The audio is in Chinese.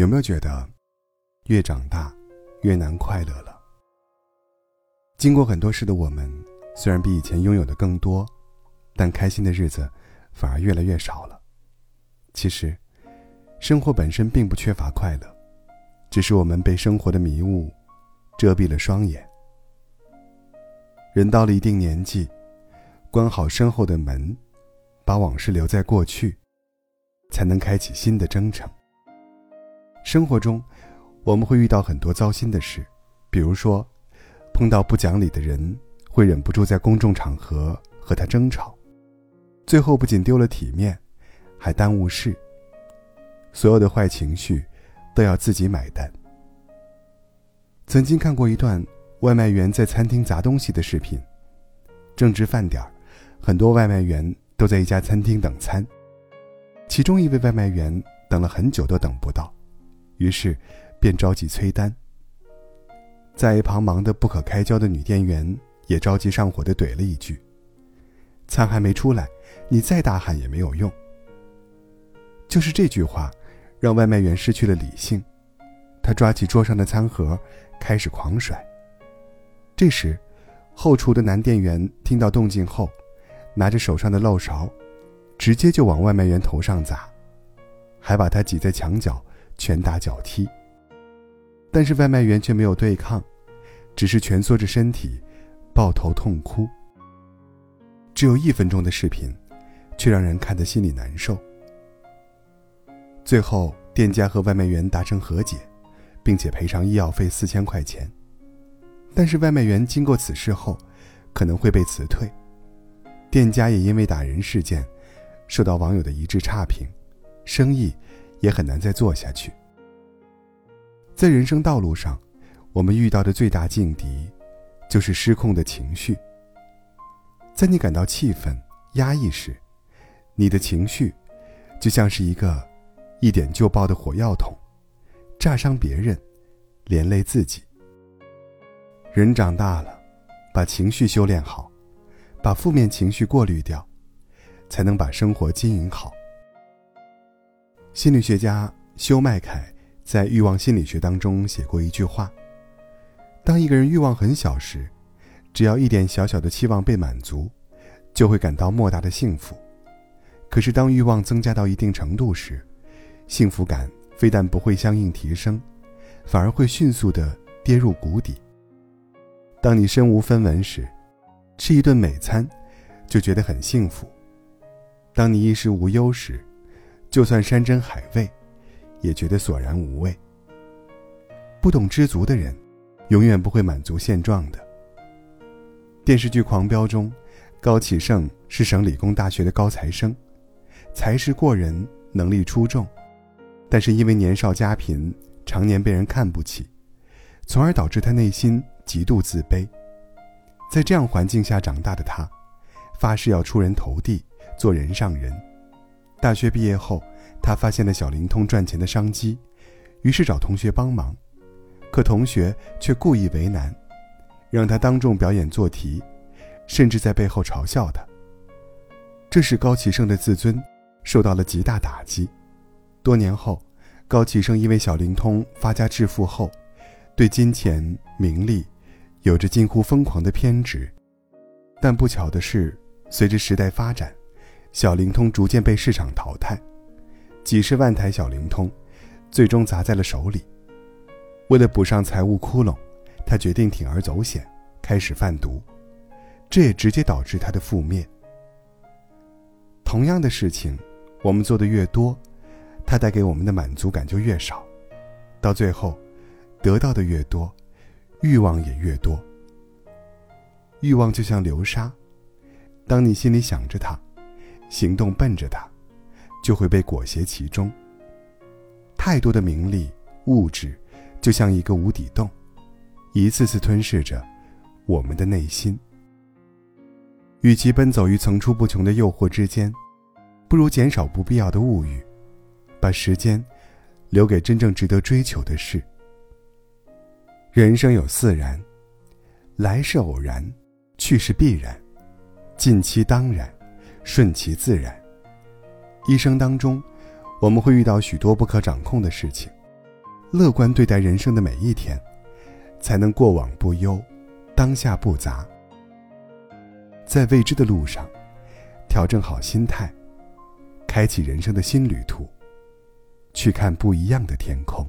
有没有觉得，越长大，越难快乐了？经过很多事的我们，虽然比以前拥有的更多，但开心的日子反而越来越少了。其实，生活本身并不缺乏快乐，只是我们被生活的迷雾遮蔽了双眼。人到了一定年纪，关好身后的门，把往事留在过去，才能开启新的征程。生活中，我们会遇到很多糟心的事，比如说，碰到不讲理的人，会忍不住在公众场合和他争吵，最后不仅丢了体面，还耽误事。所有的坏情绪，都要自己买单。曾经看过一段外卖员在餐厅砸东西的视频，正值饭点儿，很多外卖员都在一家餐厅等餐，其中一位外卖员等了很久都等不到。于是，便着急催单。在一旁忙得不可开交的女店员也着急上火的怼了一句：“餐还没出来，你再大喊也没有用。”就是这句话，让外卖员失去了理性，他抓起桌上的餐盒，开始狂甩。这时，后厨的男店员听到动静后，拿着手上的漏勺，直接就往外卖员头上砸，还把他挤在墙角。拳打脚踢，但是外卖员却没有对抗，只是蜷缩着身体，抱头痛哭。只有一分钟的视频，却让人看得心里难受。最后，店家和外卖员达成和解，并且赔偿医药费四千块钱。但是外卖员经过此事后，可能会被辞退，店家也因为打人事件，受到网友的一致差评，生意。也很难再做下去。在人生道路上，我们遇到的最大劲敌，就是失控的情绪。在你感到气愤、压抑时，你的情绪，就像是一个一点就爆的火药桶，炸伤别人，连累自己。人长大了，把情绪修炼好，把负面情绪过滤掉，才能把生活经营好。心理学家休麦凯在《欲望心理学》当中写过一句话：“当一个人欲望很小时，只要一点小小的期望被满足，就会感到莫大的幸福。可是当欲望增加到一定程度时，幸福感非但不会相应提升，反而会迅速的跌入谷底。当你身无分文时，吃一顿美餐就觉得很幸福；当你衣食无忧时，就算山珍海味，也觉得索然无味。不懂知足的人，永远不会满足现状的。电视剧《狂飙》中，高启盛是省理工大学的高材生，才识过人，能力出众，但是因为年少家贫，常年被人看不起，从而导致他内心极度自卑。在这样环境下长大的他，发誓要出人头地，做人上人。大学毕业后，他发现了小灵通赚钱的商机，于是找同学帮忙，可同学却故意为难，让他当众表演做题，甚至在背后嘲笑他。这使高启盛的自尊受到了极大打击。多年后，高启盛因为小灵通发家致富后，对金钱名利有着近乎疯狂的偏执，但不巧的是，随着时代发展。小灵通逐渐被市场淘汰，几十万台小灵通，最终砸在了手里。为了补上财务窟窿，他决定铤而走险，开始贩毒，这也直接导致他的覆灭。同样的事情，我们做的越多，它带给我们的满足感就越少，到最后，得到的越多，欲望也越多。欲望就像流沙，当你心里想着它。行动奔着它，就会被裹挟其中。太多的名利物质，就像一个无底洞，一次次吞噬着我们的内心。与其奔走于层出不穷的诱惑之间，不如减少不必要的物欲，把时间留给真正值得追求的事。人生有四然：来是偶然，去是必然，近期当然。顺其自然。一生当中，我们会遇到许多不可掌控的事情，乐观对待人生的每一天，才能过往不忧，当下不杂。在未知的路上，调整好心态，开启人生的新旅途，去看不一样的天空。